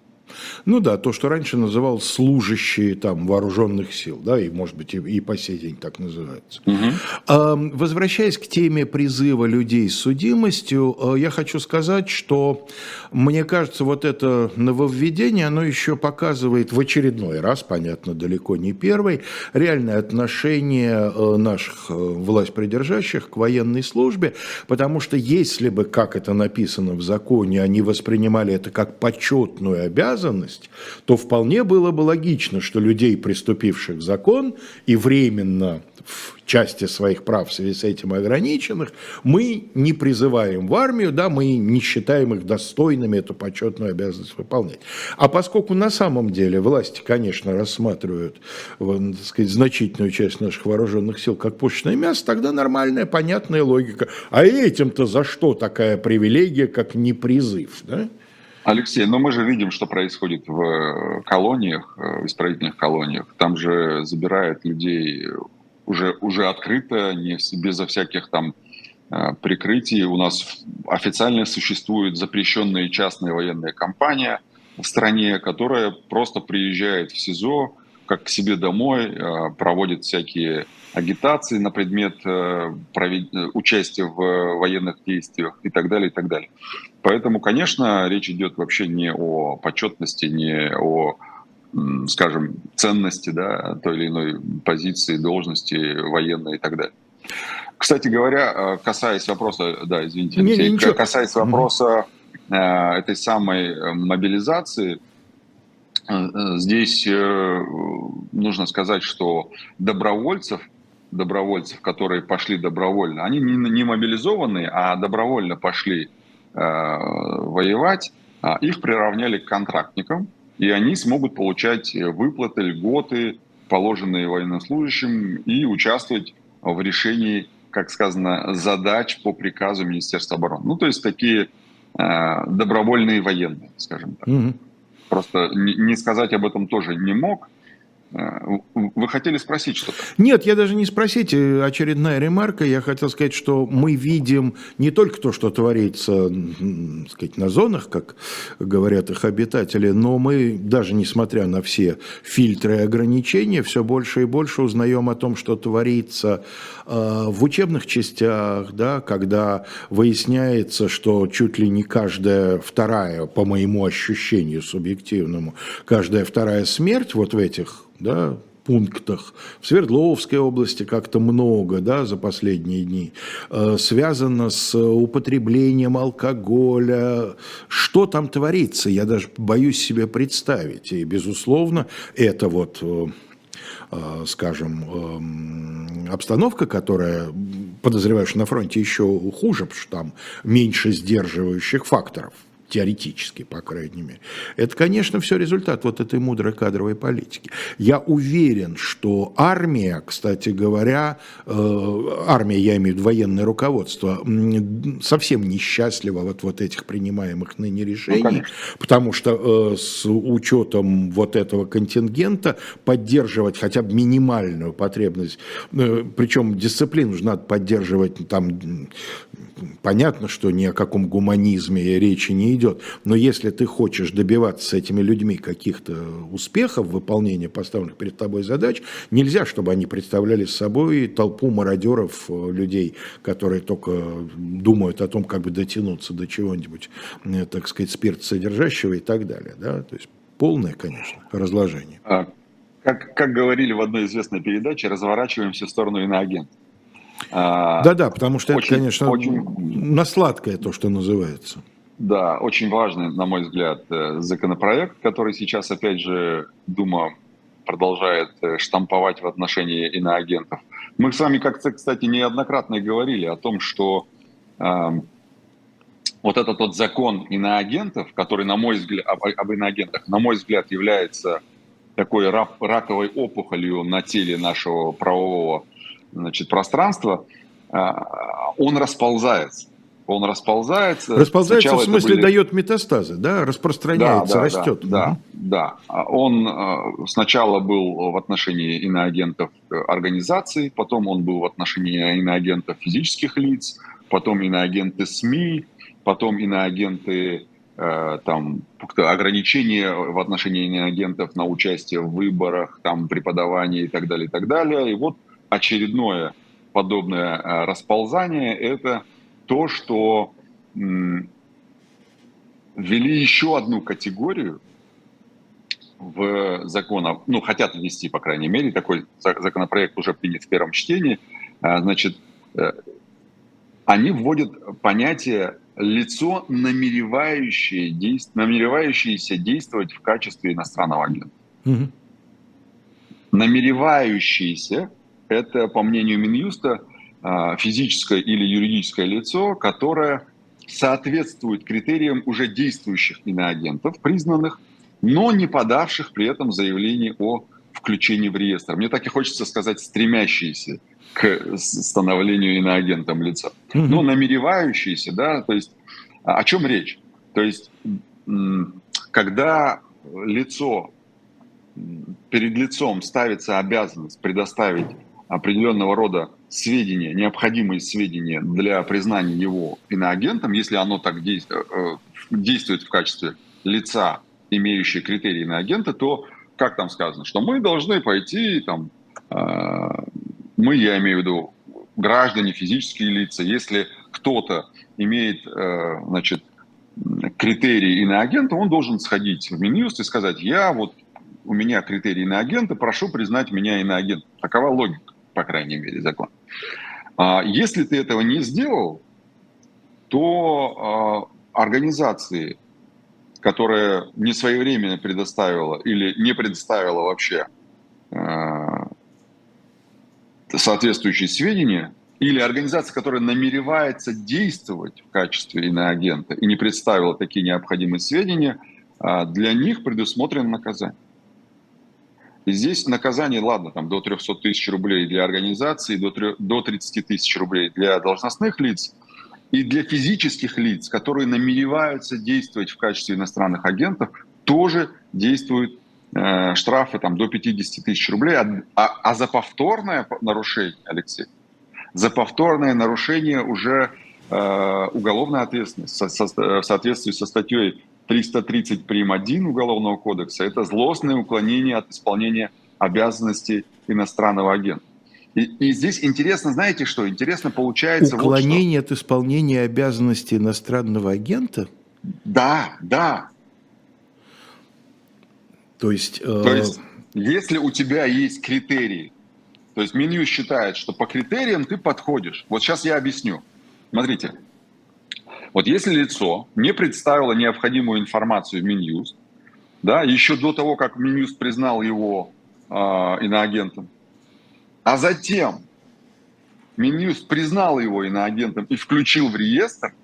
Ну да, то, что раньше называл служащие там вооруженных сил, да, и может быть и, и по сей день так называется. Угу. А, возвращаясь к теме призыва людей с судимостью, э, я хочу сказать, что мне кажется, вот это нововведение, оно еще показывает в очередной раз, понятно, далеко не первый, реальное отношение э, наших э, власть придержащих к военной службе, потому что если бы, как это написано в законе, они воспринимали это как почетную обязанность, обязанность, то вполне было бы логично, что людей, приступивших закон и временно в части своих прав в связи с этим ограниченных, мы не призываем в армию, да, мы не считаем их достойными эту почетную обязанность выполнять. А поскольку на самом деле власти, конечно, рассматривают так сказать, значительную часть наших вооруженных сил как пушечное мясо, тогда нормальная, понятная логика. А этим-то за что такая привилегия, как не призыв? Да? Алексей, но мы же видим, что происходит в э, колониях, э, в исправительных колониях. Там же забирают людей уже, уже открыто, не, безо всяких там э, прикрытий. У нас официально существует запрещенная частная военная компания в стране, которая просто приезжает в СИЗО, как к себе домой, проводит всякие агитации на предмет участия в военных действиях и так далее, и так далее. Поэтому, конечно, речь идет вообще не о почетности, не о, скажем, ценности да, той или иной позиции, должности военной и так далее. Кстати говоря, э, касаясь вопроса, да, извините, не, Алексей, касаясь вопроса э, этой самой мобилизации, здесь нужно сказать, что добровольцев добровольцев, которые пошли добровольно, они не, не мобилизованные, а добровольно пошли э, воевать, э, их приравняли к контрактникам, и они смогут получать выплаты, льготы, положенные военнослужащим, и участвовать в решении, как сказано, задач по приказу Министерства обороны. Ну, то есть такие э, добровольные военные, скажем так. Угу. Просто не сказать об этом тоже не мог. Вы хотели спросить что-то? Нет, я даже не спросить. Э, очередная ремарка. Я хотел сказать, что мы видим не только то, что творится сказать, на зонах, как говорят их обитатели, но мы, даже несмотря на все фильтры и ограничения, все больше и больше узнаем о том, что творится э, в учебных частях, да, когда выясняется, что чуть ли не каждая вторая, по моему ощущению субъективному, каждая вторая смерть вот в этих да, пунктах. В Свердловской области как-то много да, за последние дни. Э, связано с употреблением алкоголя. Что там творится, я даже боюсь себе представить. И, безусловно, это вот э, э, скажем, обстановка, которая, подозреваешь, на фронте еще хуже, потому что там меньше сдерживающих факторов – теоретически, по крайней мере. Это, конечно, все результат вот этой мудрой кадровой политики. Я уверен, что армия, кстати говоря, э, армия, я имею в виду военное руководство, совсем несчастлива вот, вот этих принимаемых ныне решений, ну, потому что э, с учетом вот этого контингента поддерживать хотя бы минимальную потребность, э, причем дисциплину же надо поддерживать там понятно, что ни о каком гуманизме речи не идет, но если ты хочешь добиваться с этими людьми каких-то успехов в выполнении поставленных перед тобой задач, нельзя, чтобы они представляли собой толпу мародеров, э, людей, которые только думают о том, как бы дотянуться до чего-нибудь, э, так сказать, спирт содержащего и так далее. Да? То есть полное, конечно, разложение. А, как, как говорили в одной известной передаче, разворачиваемся в сторону иноагента. А, Да-да, потому что очень, это, конечно, очень... на сладкое то, что называется. Да, очень важный, на мой взгляд, э, законопроект, который сейчас, опять же, Дума продолжает э, штамповать в отношении иноагентов. Мы с вами, как-то, кстати, неоднократно говорили о том, что э, вот этот вот закон иноагентов, который, на мой взгляд, об, об иноагентах, на мой взгляд, является такой рак, раковой опухолью на теле нашего правового значит, пространства, а, он расползается. Он расползается. Расползается Сначала в смысле были... дает метастазы, да, распространяется, да, да, растет. Да, да, да. Он а, сначала был в отношении иноагентов организаций, потом он был в отношении иноагентов физических лиц, потом иноагенты СМИ, потом иноагенты э, там ограничения в отношении иноагентов на участие в выборах, там преподавание и так далее, и так далее. И вот очередное подобное э, расползание – это то, что ввели еще одну категорию в закон, ну, хотят ввести, по крайней мере, такой законопроект уже принят в первом чтении, э, значит, э, они вводят понятие лицо, намеревающее, намеревающееся действовать в качестве иностранного агента. Угу. Намеревающиеся это, по мнению Минюста, а, физическое или юридическое лицо, которое соответствует критериям уже действующих иноагентов, признанных, но не подавших при этом заявление о включении в реестр. Мне так и хочется сказать, стремящиеся к становлению иноагентом лица. Но намеревающиеся, да, то есть о чем речь? То есть когда лицо, перед лицом ставится обязанность предоставить определенного рода сведения, необходимые сведения для признания его иноагентом, если оно так действует, э, действует в качестве лица, имеющего критерии иноагента, то, как там сказано, что мы должны пойти, там, э, мы, я имею в виду, граждане, физические лица, если кто-то имеет, э, значит, критерии иноагента, он должен сходить в Минюст и сказать, я вот, у меня критерии иноагента, прошу признать меня иноагентом. Такова логика по крайней мере, закон. А если ты этого не сделал, то а, организации, которая не своевременно предоставила или не предоставила вообще а, соответствующие сведения, или организация, которая намеревается действовать в качестве иноагента и не представила такие необходимые сведения, для них предусмотрено наказание. Здесь наказание, ладно, там до 300 тысяч рублей для организации, до, 3, до 30 тысяч рублей для должностных лиц и для физических лиц, которые намереваются действовать в качестве иностранных агентов, тоже действуют э, штрафы там, до 50 тысяч рублей. А, а, а за повторное нарушение, Алексей, за повторное нарушение уже э, уголовная ответственность со, со, в соответствии со статьей 330 прим. 1 Уголовного кодекса – это злостное уклонение от исполнения обязанностей иностранного агента. И, и здесь интересно, знаете что? Интересно получается... Уклонение вот от исполнения обязанностей иностранного агента? Да, да. То есть... Э... То есть, если у тебя есть критерии, то есть меню считает, что по критериям ты подходишь. Вот сейчас я объясню. Смотрите, вот если лицо не представило необходимую информацию в Минюст, да, еще до того, как Минюст признал его э, иноагентом, а затем Минюст признал его иноагентом и включил в реестр,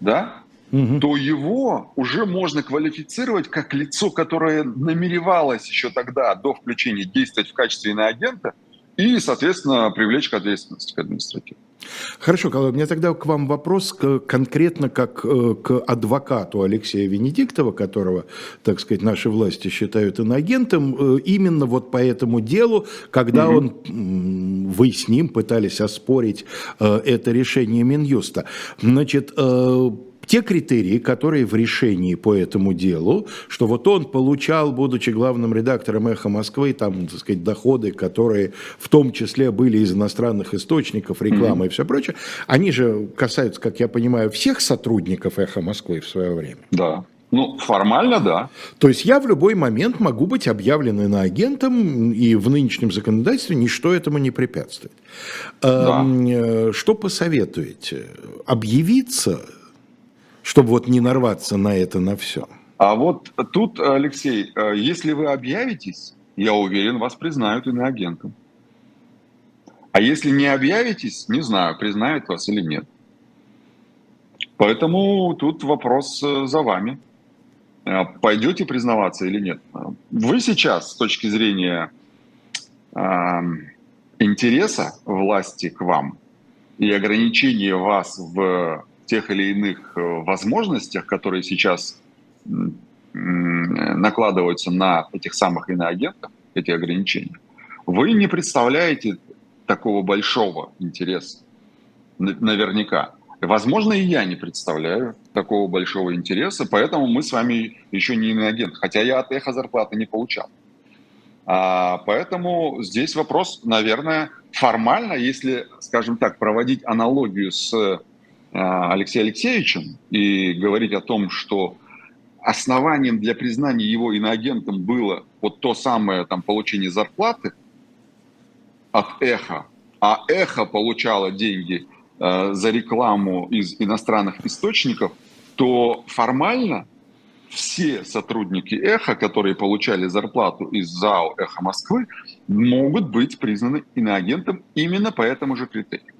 да, угу. то его уже можно квалифицировать как лицо, которое намеревалось еще тогда, до включения, действовать в качестве иноагента и, соответственно, привлечь к ответственности к административной. Хорошо, Колой, у меня тогда к вам вопрос к, конкретно как э, к адвокату Алексея Венедиктова, которого, так сказать, наши власти считают иноагентом, э, именно вот по этому делу, когда угу. он, вы с ним пытались оспорить э, это решение Минюста. Значит, те критерии, которые в решении по этому делу, что вот он получал, будучи главным редактором «Эхо Москвы», там, так сказать, доходы, которые в том числе были из иностранных источников, рекламы mm-hmm. и все прочее, они же касаются, как я понимаю, всех сотрудников «Эхо Москвы» в свое время. Да. Ну, формально, да. То есть я в любой момент могу быть объявлен иноагентом, и в нынешнем законодательстве ничто этому не препятствует. Да. Э, что посоветуете? Объявиться чтобы вот не нарваться на это, на все. А вот тут, Алексей, э, если вы объявитесь, я уверен, вас признают иноагентом. А если не объявитесь, не знаю, признают вас или нет. Поэтому тут вопрос э, за вами. Э, пойдете признаваться или нет? Вы сейчас, с точки зрения э, интереса власти к вам и ограничения вас в тех или иных э, возможностях, которые сейчас накладываются на этих самых иноагентов, эти ограничения, вы не представляете такого большого интереса, наверняка. Возможно, и я не представляю такого большого интереса, поэтому мы с вами еще не иноагент, хотя я от эхо зарплаты не получал. А, поэтому здесь вопрос, наверное, формально, если, скажем так, проводить аналогию с Алексеем Алексеевичем и говорить о том, что основанием для признания его иноагентом было вот то самое там получение зарплаты от эхо, а эхо получало деньги э, за рекламу из иностранных источников, то формально все сотрудники эхо, которые получали зарплату из ЗАО «Эхо Москвы», могут быть признаны иноагентом именно по этому же критерию.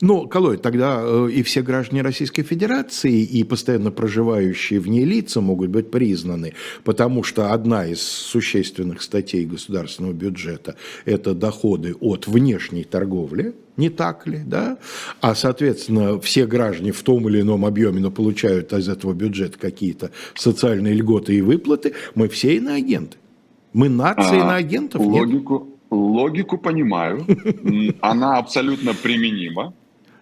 Ну, Колой, тогда э, и все граждане Российской Федерации, и постоянно проживающие в ней лица могут быть признаны, потому что одна из существенных статей государственного бюджета – это доходы от внешней торговли, не так ли, да? А, соответственно, все граждане в том или ином объеме, но получают из этого бюджета какие-то социальные льготы и выплаты, мы все иноагенты. Мы нация а, иноагентов, логику, нет? Логику понимаю, она абсолютно применима.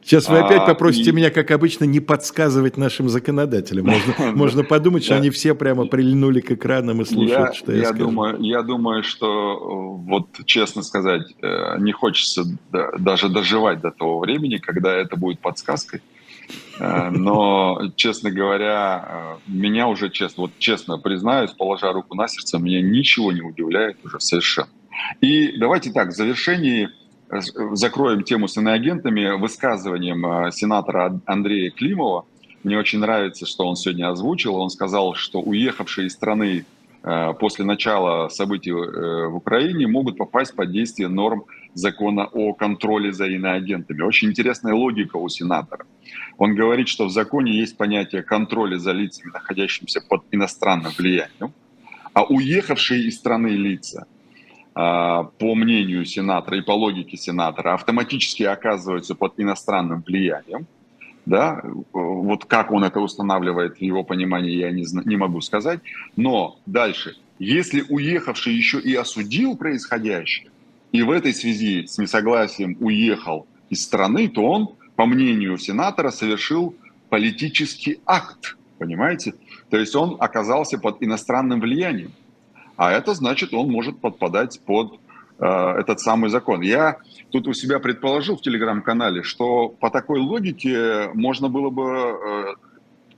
Сейчас вы опять а, попросите а, меня, как обычно, не подсказывать нашим законодателям. Можно, можно подумать, что они все прямо прильнули к экранам и слушают, я, что я, я скажу. Думаю, я думаю, что, вот честно сказать, э, не хочется даже доживать до того времени, когда это будет подсказкой. Э, но, честно говоря, э, меня уже, честно, вот честно признаюсь, положа руку на сердце, меня ничего не удивляет уже совершенно. И давайте так, в завершении э, закроем тему с иноагентами высказыванием э, сенатора Андрея Климова. Мне очень нравится, что он сегодня озвучил. Он сказал, что уехавшие из страны э, после начала событий в Украине могут попасть под действие норм закона о контроле за иноагентами. Очень интересная логика у сенатора. Он говорит, что в законе есть понятие контроля за лицами, находящимися под иностранным влиянием, а уехавшие из страны лица – по мнению сенатора и по логике сенатора, автоматически оказываются под иностранным влиянием. Да? Вот как он это устанавливает в его понимании, я не, не могу сказать. Но дальше, если уехавший еще и осудил происходящее, и в этой связи с несогласием уехал из страны, то он, по мнению сенатора, совершил политический акт, понимаете? То есть он оказался под иностранным влиянием. А это значит, он может подпадать под э, этот самый закон. Я тут у себя предположил в телеграм-канале, что по такой логике можно было бы э,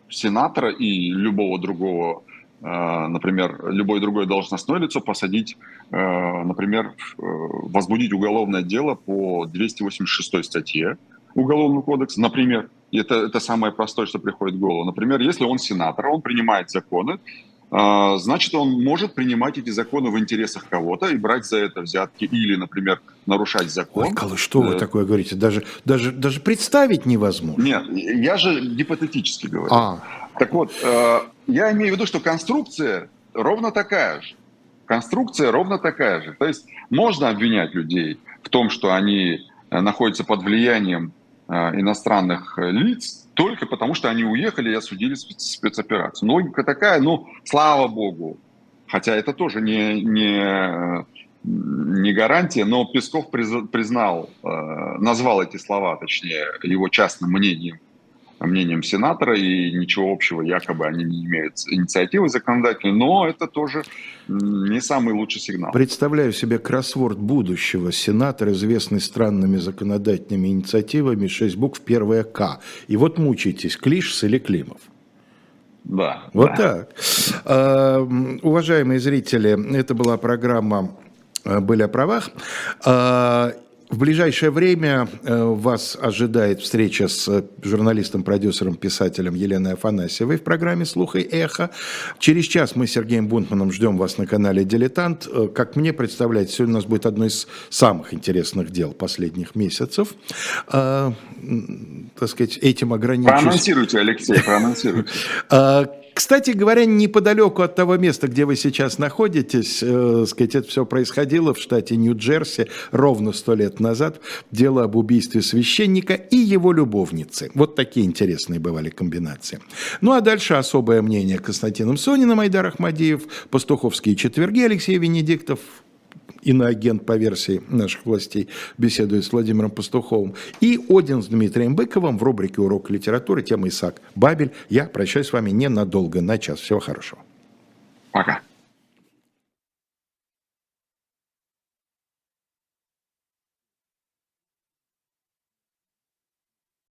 сенатора и любого другого, э, например, любое другое должностное лицо посадить, э, например, э, возбудить уголовное дело по 286 статье Уголовного кодекса, например, это, это самое простое, что приходит в голову. Например, если он сенатор, он принимает законы, значит, он может принимать эти законы в интересах кого-то и брать за это взятки или, например, нарушать закон. Ой, Калыч, что вы э, такое говорите? Даже, даже, даже представить невозможно. Нет, я же гипотетически говорю. А. Так вот, э, я имею в виду, что конструкция ровно такая же. Конструкция ровно такая же. То есть можно обвинять людей в том, что они э, находятся под влиянием иностранных лиц только потому, что они уехали и осудили спецоперацию. Логика такая, ну, слава богу, хотя это тоже не, не, не гарантия, но Песков признал, назвал эти слова, точнее, его частным мнением мнением сенатора, и ничего общего якобы они не имеют инициативы законодательной, но это тоже не самый лучший сигнал. Представляю себе кроссворд будущего. Сенатор, известный странными законодательными инициативами, 6 букв, первая К. И вот мучаетесь, Клишс или Климов? Да. Вот да. так. А, уважаемые зрители, это была программа «Были о правах». В ближайшее время э, вас ожидает встреча с э, журналистом, продюсером, писателем Еленой Афанасьевой в программе «Слух и эхо». Через час мы с Сергеем Бунтманом ждем вас на канале «Дилетант». Э, как мне представляется, сегодня у нас будет одно из самых интересных дел последних месяцев. А, так сказать, этим ограничусь. Проанонсируйте, Алексей, проанонсируйте. Кстати говоря, неподалеку от того места, где вы сейчас находитесь, э, сказать, это все происходило в штате Нью-Джерси ровно сто лет назад. Дело об убийстве священника и его любовницы. Вот такие интересные бывали комбинации. Ну а дальше особое мнение Константином Сониным, Айдар Ахмадиев, Пастуховские четверги, Алексей Венедиктов, иноагент по версии наших властей, беседует с Владимиром Пастуховым. И Один с Дмитрием Быковым в рубрике «Урок литературы», тема Исаак Бабель. Я прощаюсь с вами ненадолго, на час. Всего хорошего. Пока.